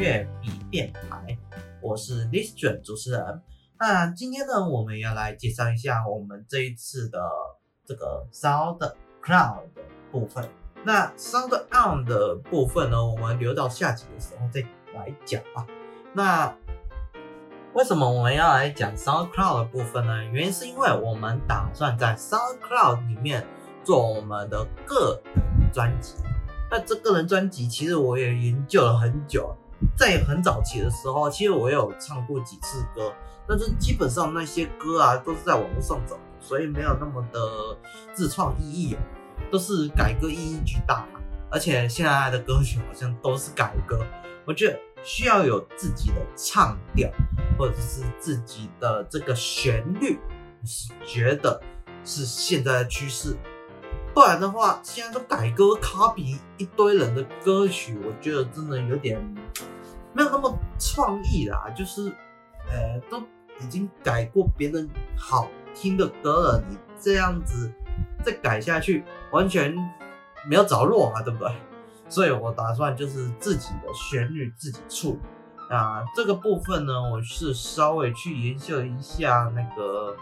乐笔电台，我是 Lister 主持人。那今天呢，我们要来介绍一下我们这一次的这个 SoundCloud 的部分。那 SoundOn 的部分呢，我们留到下集的时候再来讲吧。那为什么我们要来讲 SoundCloud 的部分呢？原因是因为我们打算在 SoundCloud 里面做我们的个人专辑。那这个人专辑其实我也研究了很久，在很早期的时候，其实我有唱过几次歌，但是基本上那些歌啊都是在网络上找，所以没有那么的自创意义，都是改歌意义巨大。而且现在的歌曲好像都是改歌，我觉得需要有自己的唱调，或者是自己的这个旋律，是觉得是现在的趋势。不然的话，现在都改歌卡比一堆人的歌曲，我觉得真的有点没有那么创意啦。就是，呃，都已经改过别人好听的歌了，你这样子再改下去，完全没有着落啊，对不对？所以我打算就是自己的旋律自己处理啊。这个部分呢，我是稍微去研究一下那个。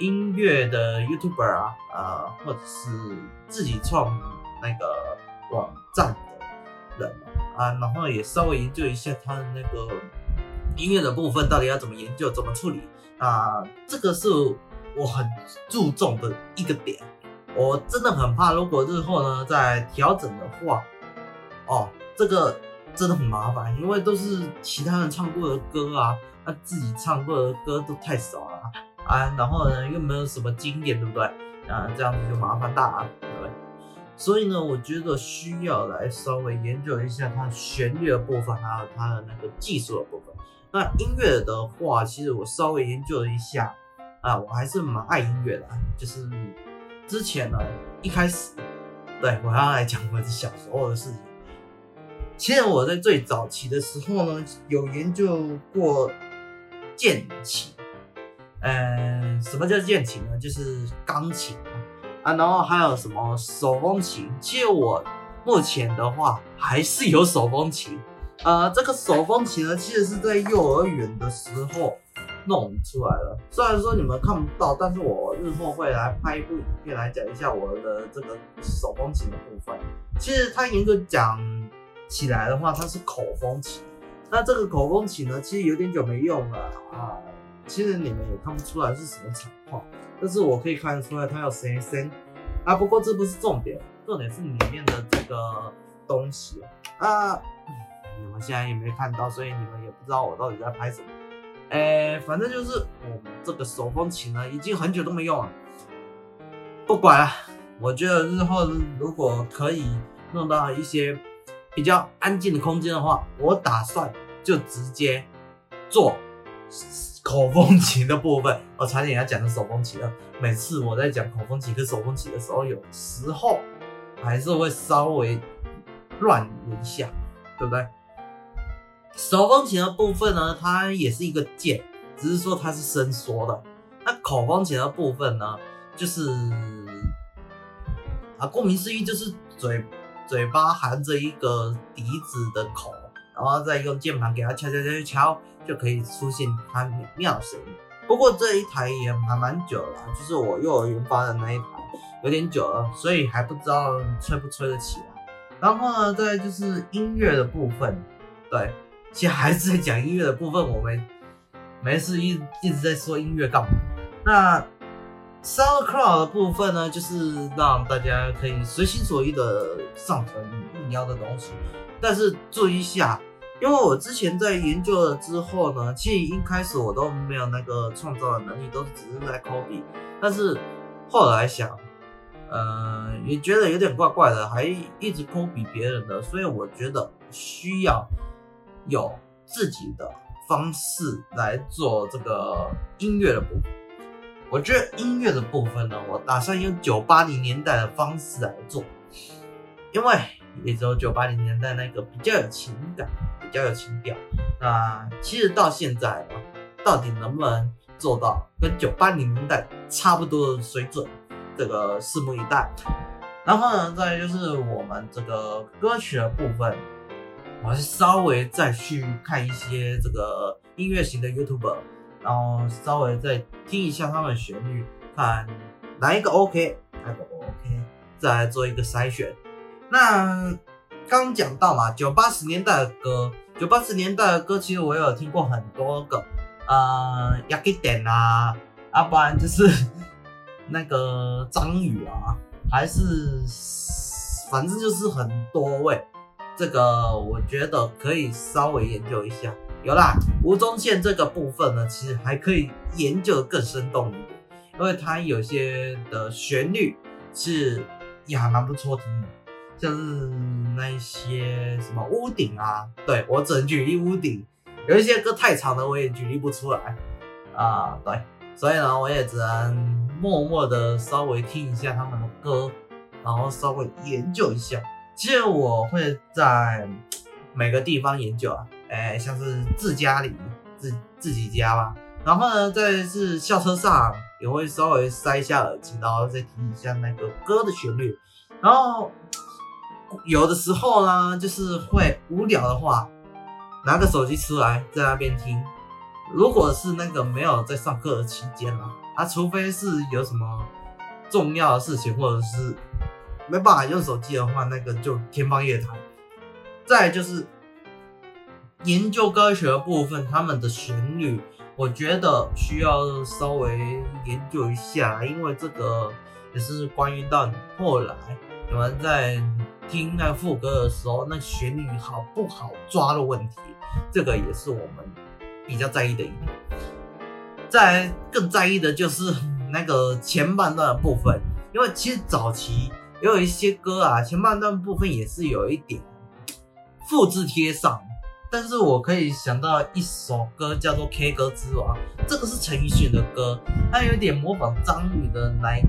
音乐的 YouTuber 啊，呃，或者是自己创那个网站啊，然后也稍微研究一下他的那个音乐的部分到底要怎么研究、怎么处理啊，这个是我很注重的一个点。我真的很怕，如果日后呢再调整的话，哦，这个真的很麻烦，因为都是其他人唱过的歌啊，那自己唱过的歌都太少了。啊，然后呢，又没有什么经验，对不对？啊，这样子就麻烦大了，所以呢，我觉得需要来稍微研究一下它旋律的部分，还有它的那个技术的部分。那音乐的话，其实我稍微研究了一下，啊，我还是蛮爱音乐的。就是之前呢，一开始，对，我要来讲我是小时候的事情。其实我在最早期的时候呢，有研究过键琴。呃，什么叫键琴呢？就是钢琴然后还有什么手风琴。其实我目前的话还是有手风琴。呃，这个手风琴呢，其实是在幼儿园的时候弄出来的。虽然说你们看不到，但是我日后会来拍一部影片来讲一下我的这个手风琴的部分。其实它严格讲起来的话，它是口风琴。那这个口风琴呢，其实有点久没用了啊。其实你们也看不出来是什么情况，但是我可以看得出来它有声声啊。不过这不是重点，重点是里面的这个东西啊。你们现在也没看到，所以你们也不知道我到底在拍什么。哎，反正就是我们这个手风琴呢，已经很久都没用了。不管了，我觉得日后如果可以弄到一些比较安静的空间的话，我打算就直接做。口风琴的部分，我差点要讲的手风琴了。每次我在讲口风琴跟手风琴的时候，有时候还是会稍微乱一下，对不对？手风琴的部分呢，它也是一个键，只是说它是伸缩的。那口风琴的部分呢，就是啊，顾名思义就是嘴嘴巴含着一个笛子的口。然后再用键盘给它敲敲敲敲敲，就可以出现它美妙声。不过这一台也还蛮久了，就是我幼儿园发的那一台，有点久了，所以还不知道吹不吹得起来。然后呢，再就是音乐的部分，对，其实还是在讲音乐的部分，我们没事一一直在说音乐干嘛？那 SoundCloud 的部分呢，就是让大家可以随心所欲的上传你要的东西，但是注意一下。因为我之前在研究了之后呢，其实一开始我都没有那个创造的能力，都只是在 copy。但是后来想，呃，也觉得有点怪怪的，还一直 copy 别人的，所以我觉得需要有自己的方式来做这个音乐的部分。我觉得音乐的部分呢，我打算用九八零年代的方式来做，因为也只有九八零年代那个比较有情感。比较有情调，那其实到现在啊，到底能不能做到跟九八零年代差不多的水准，这个拭目以待。然后呢，再就是我们这个歌曲的部分，我还是稍微再去看一些这个音乐型的 YouTube，然后稍微再听一下他们旋律，看哪一个 OK，哪一个 OK，再来做一个筛选。那刚讲到嘛，九八十年代的歌，九八十年代的歌，其实我有听过很多个，呃，亚克点啊，要不然就是 那个张宇啊，还是反正就是很多位。这个我觉得可以稍微研究一下。有啦，吴宗宪这个部分呢，其实还可以研究得更生动一点，因为它有些的旋律是也还蛮不错听的，像是那一些什么屋顶啊，对，我只能举例屋顶，有一些歌太长了，我也举例不出来啊，对，所以呢，我也只能默默的稍微听一下他们的歌，然后稍微研究一下。其实我会在每个地方研究啊，哎，像是自家里自自己家吧，然后呢，在是校车上也会稍微塞一下耳机，然后再听一下那个歌的旋律。然后有的时候呢，就是会无聊的话，拿个手机出来在那边听。如果是那个没有在上课的期间啊，啊，除非是有什么重要的事情，或者是。没办法用手机的话，那个就天方夜谭。再就是研究歌曲的部分，他们的旋律，我觉得需要稍微研究一下，因为这个也是关于到你后来你们在听那副歌的时候，那旋律好不好抓的问题，这个也是我们比较在意的一点。再更在意的就是那个前半段的部分，因为其实早期。也有一些歌啊，前半段部分也是有一点复制贴上，但是我可以想到一首歌叫做《K 歌之王》，这个是陈奕迅的歌，它有点模仿张宇的那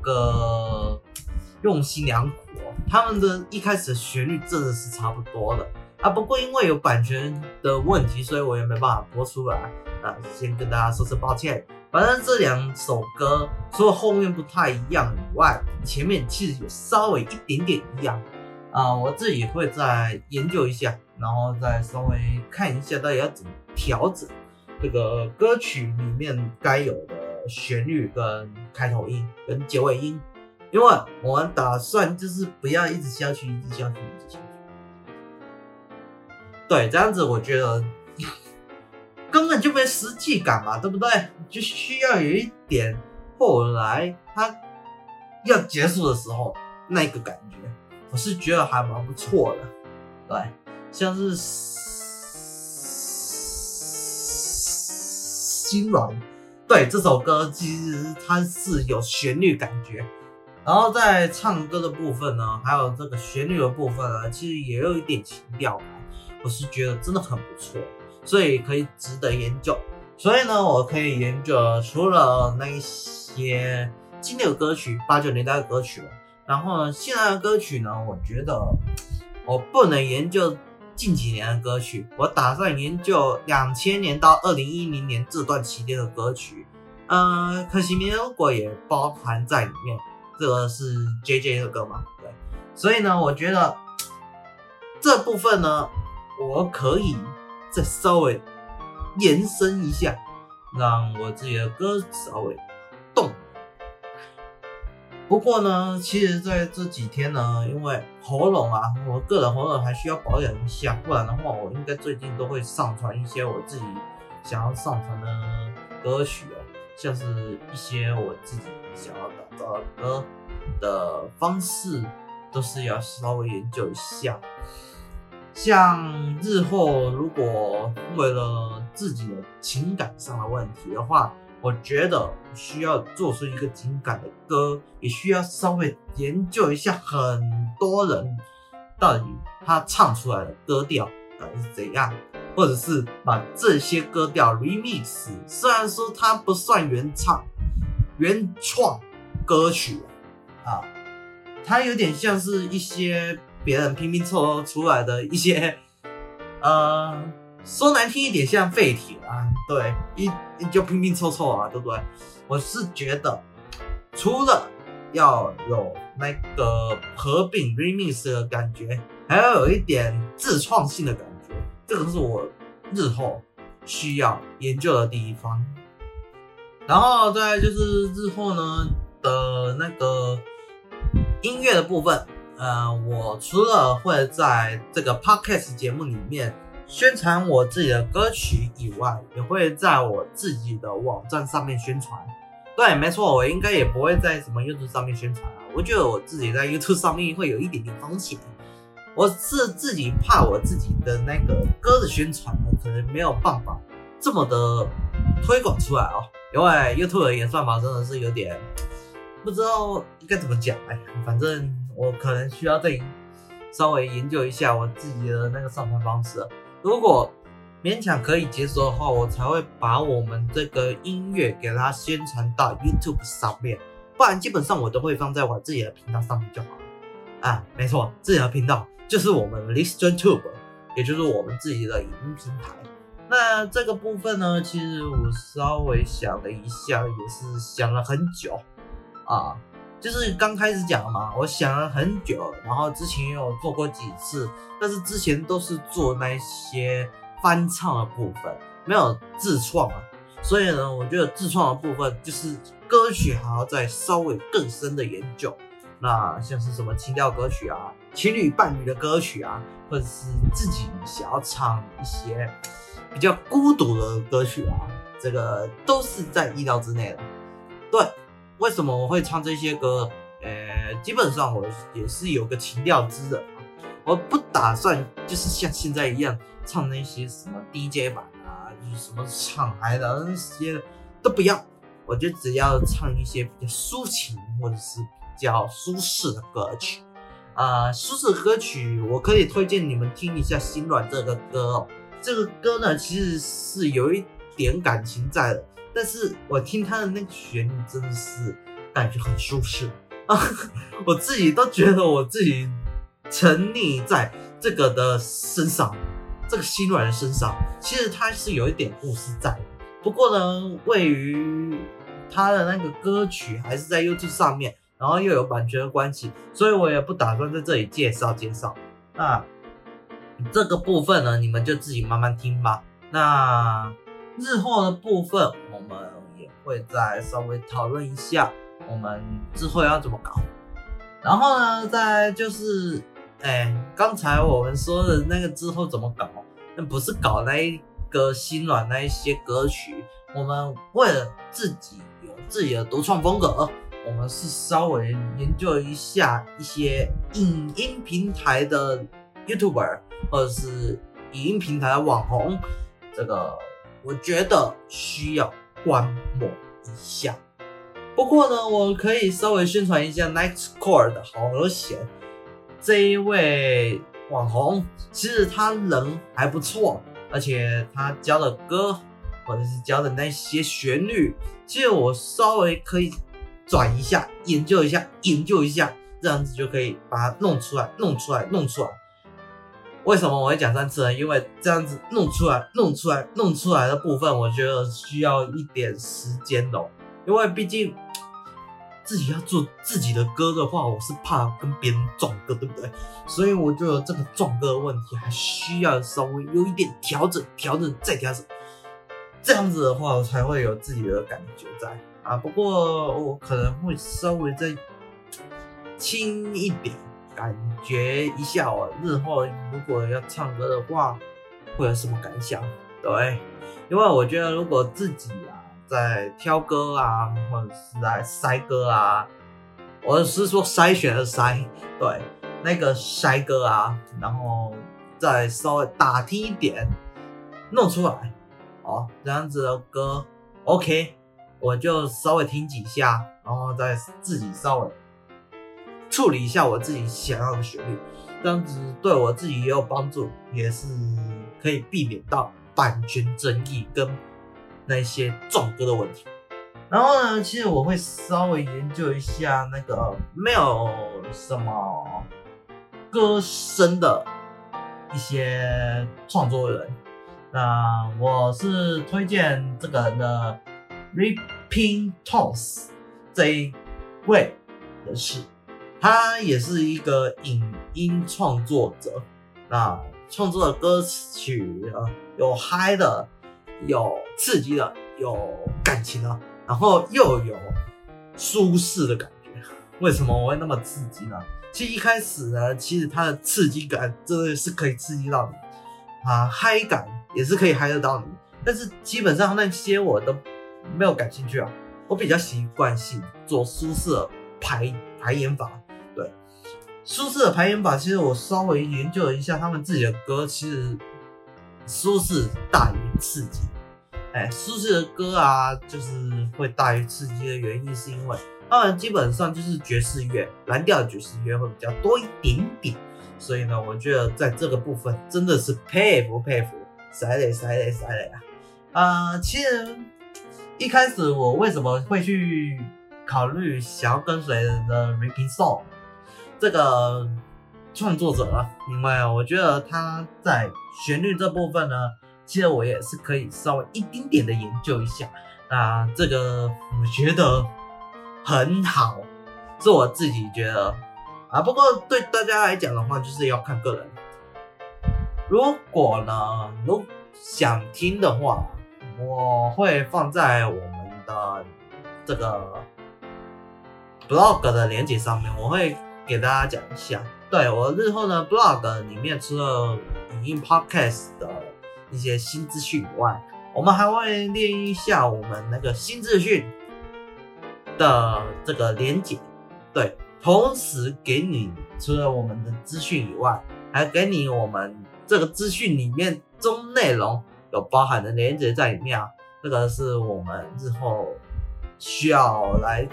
个用心良苦，他们的一开始的旋律真的是差不多的啊，不过因为有版权的问题，所以我也没办法播出来啊，先跟大家说声抱歉。反正这两首歌除了后面不太一样以外，前面其实有稍微一点点一样啊，我自己会再研究一下，然后再稍微看一下到底要怎么调整这个歌曲里面该有的旋律跟开头音跟结尾音，因为我们打算就是不要一直下去，一直下去，一直下去。对，这样子我觉得。根本就没实际感嘛，对不对？就需要有一点后来他要结束的时候那个感觉，我是觉得还蛮不错的。对，像是心软，对，这首歌其实它是有旋律感觉，然后在唱歌的部分呢，还有这个旋律的部分呢，其实也有一点情调，我是觉得真的很不错。所以可以值得研究，所以呢，我可以研究除了那一些经典歌曲，八九年代的歌曲了，然后呢，现在的歌曲呢，我觉得我不能研究近几年的歌曲，我打算研究两千年到二零一零年这段期间的歌曲，呃，可惜没有果也包含在里面，这个是 JJ 的歌嘛，对，所以呢，我觉得这部分呢，我可以。再稍微延伸一下，让我自己的歌稍微动。不过呢，其实在这几天呢，因为喉咙啊，我个人喉咙还需要保养一下，不然的话，我应该最近都会上传一些我自己想要上传的歌曲哦，像是一些我自己想要打造的歌的方式，都是要稍微研究一下。像日后如果为了自己的情感上的问题的话，我觉得需要做出一个情感的歌，也需要稍微研究一下很多人到底他唱出来的歌调到底是怎样，或者是把这些歌调 remix，虽然说它不算原唱、原创歌曲啊，它有点像是一些。别人拼拼凑凑出来的一些，呃，说难听一点像废铁啊，对，一就拼拼凑凑啊，对不对？我是觉得，除了要有那个合并 remix 的感觉，还要有一点自创性的感，这个是我日后需要研究的地方。然后再就是日后呢的那个音乐的部分，呃，我除了会在这个 podcast 节目里面宣传我自己的歌曲以外，也会在我自己的网站上面宣传。对，没错，我应该也不会在什么 YouTube 上面宣传啊。我觉得我自己在 YouTube 上面会有一点点风险。我是自己怕我自己的那个歌的宣传呢，可能没有办法这么的推广出来哦。因为 YouTube 的演算法真的是有点不知道应该怎么讲哎，反正我可能需要再稍微研究一下我自己的那个上传方式。如果勉强可以接受的话，我才会把我们这个音乐给它宣传到 YouTube 上面，不然基本上我都会放在我自己的频道上面就好了。啊，没错，自己的频道。就是我们 ListenTube，也就是我们自己的影音平台。那这个部分呢，其实我稍微想了一下，也是想了很久啊。就是刚开始讲嘛，我想了很久，然后之前也有做过几次，但是之前都是做那些翻唱的部分，没有自创啊。所以呢，我觉得自创的部分就是歌曲还要再稍微更深的研究。那像是什么情调歌曲啊，情侣伴侣的歌曲啊，或者是自己想要唱一些比较孤独的歌曲啊，这个都是在意料之内的。对，为什么我会唱这些歌？呃，基本上我也是有个情调之人，我不打算就是像现在一样唱那些什么 DJ 版啊，就是什么唱嗨的那些都不要，我就只要唱一些比较抒情或者是。比较舒适的歌曲，呃，舒适歌曲，我可以推荐你们听一下《心软》这个歌哦。这个歌呢，其实是有一点感情在的，但是我听它的那个旋律真的是感觉很舒适啊，我自己都觉得我自己沉溺在这个的身上，这个心软的身上，其实它是有一点故事在的。不过呢，位于它的那个歌曲还是在 YouTube 上面。然后又有版权的关系，所以我也不打算在这里介绍介绍。那这个部分呢，你们就自己慢慢听吧。那日后的部分，我们也会再稍微讨论一下，我们之后要怎么搞。然后呢，再就是，哎，刚才我们说的那个之后怎么搞，那不是搞那一个心软那一些歌曲，我们为了自己有自己的独创风格。我们是稍微研究一下一些影音平台的 YouTuber 或者是影音平台的网红，这个我觉得需要观摩一下。不过呢，我可以稍微宣传一下 Nightcore 的好和弦这一位网红，其实他人还不错，而且他教的歌或者是教的那些旋律，其实我稍微可以。转一下，研究一下，研究一下，这样子就可以把它弄出来，弄出来，弄出来。为什么我会讲三次呢？因为这样子弄出来，弄出来，弄出来的部分，我觉得需要一点时间的。因为毕竟自己要做自己的歌的话，我是怕跟别人撞歌，对不对？所以我觉得这个撞歌的问题还需要稍微有一点调整，调整再调整。这样子的话，我才会有自己的感觉在。啊，不过我可能会稍微再轻一点，感觉一下我日后如果要唱歌的话，会有什么感想？对，因为我觉得如果自己啊在挑歌啊，或者是在筛歌啊，我是说筛选的筛，对，那个筛歌啊，然后再稍微打听一点，弄出来，哦，这样子的歌，OK。我就稍微听几下，然后再自己稍微处理一下我自己想要的旋律，这样子对我自己也有帮助，也是可以避免到版权争议跟那些撞歌的问题。然后呢，其实我会稍微研究一下那个没有什么歌声的一些创作人，那我是推荐这个人的。Ripping Toss 这一位人士，他也是一个影音创作者，那创作的歌曲啊，有嗨的，有刺激的，有感情的，然后又有舒适的感觉。为什么我会那么刺激呢？其实一开始呢，其实它的刺激感真的是可以刺激到你啊，嗨感也是可以嗨得到你。但是基本上那些我都没有感兴趣啊，我比较习惯性做舒适的排排演法。对，舒适的排演法，其实我稍微研究了一下他们自己的歌，其实舒适大于刺激。哎，舒适的歌啊，就是会大于刺激的原因，是因为他们基本上就是爵士乐，蓝调的爵士乐会比较多一点点。所以呢，我觉得在这个部分真的是佩服佩服，塞雷塞雷塞雷啊！啊、其实一开始我为什么会去考虑想要跟随的 Ripping Song 这个创作者呢？因为我觉得他在旋律这部分呢，其实我也是可以稍微一丁点的研究一下。那这个我觉得很好，是我自己觉得啊。不过对大家来讲的话，就是要看个人。如果呢，如想听的话。我会放在我们的这个 blog 的链接上面，我会给大家讲一下。对，我日后的 blog 里面，除了影音 podcast 的一些新资讯以外，我们还会列一下我们那个新资讯的这个链接。对，同时给你除了我们的资讯以外，还给你我们这个资讯里面中内容。有包含的连接在里面啊，这个是我们日后需要来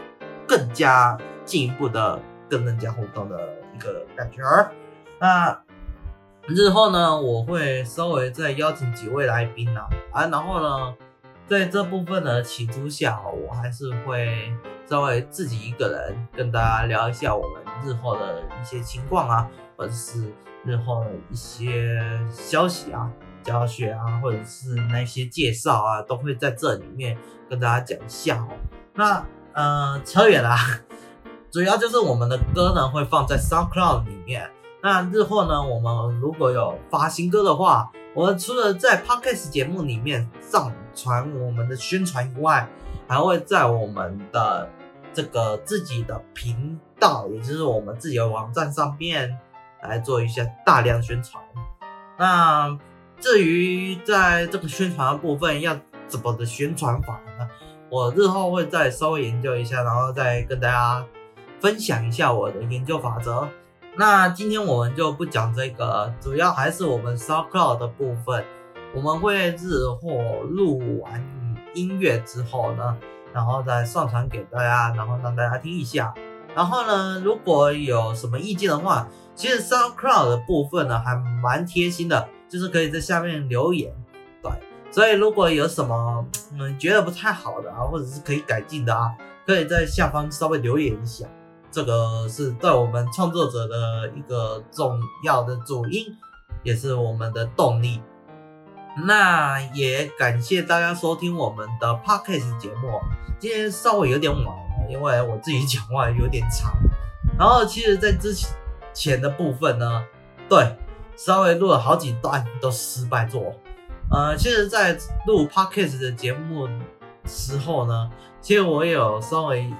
更加进一步的跟人家互动的一个感觉。那日后呢，我会稍微再邀请几位来宾啊，啊，然后呢，在这部分的起初下，我还是会稍微自己一个人跟大家聊一下我们日后的一些情况啊，或者是日后的一些消息啊。教学啊，或者是那些介绍啊，都会在这里面跟大家讲一下哦。那呃，扯远了，主要就是我们的歌呢会放在 SoundCloud 里面。那日后呢，我们如果有发新歌的话，我们除了在 Podcast 节目里面上传我们的宣传以外，还会在我们的这个自己的频道，也就是我们自己的网站上面来做一些大量宣传。那至于在这个宣传的部分要怎么的宣传法呢？我日后会再稍微研究一下，然后再跟大家分享一下我的研究法则。那今天我们就不讲这个，主要还是我们 SoundCloud 的部分。我们会日后录完音乐之后呢，然后再上传给大家，然后让大家听一下。然后呢，如果有什么意见的话，其实 SoundCloud 的部分呢还蛮贴心的。就是可以在下面留言，对，所以如果有什么嗯觉得不太好的啊，或者是可以改进的啊，可以在下方稍微留言一下，这个是对我们创作者的一个重要的主因，也是我们的动力。那也感谢大家收听我们的 Podcast 节目，今天稍微有点晚了，因为我自己讲话有点长，然后其实在之前的部分呢，对。稍微录了好几段都失败做，呃，其实，在录 podcast 的节目时候呢，其实我有稍微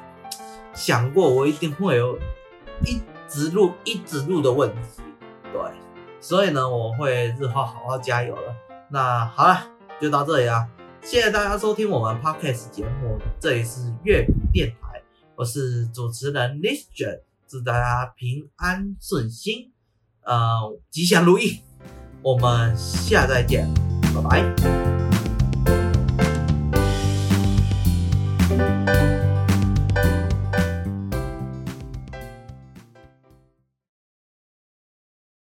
想过，我一定会有一直录、一直录的问题，对，所以呢，我会日后好好加油了。那好了，就到这里啦，谢谢大家收听我们 podcast 节目，这里是粤语电台，我是主持人 Listen，祝大家平安顺心。呃，吉祥如意，我们下再见，拜拜。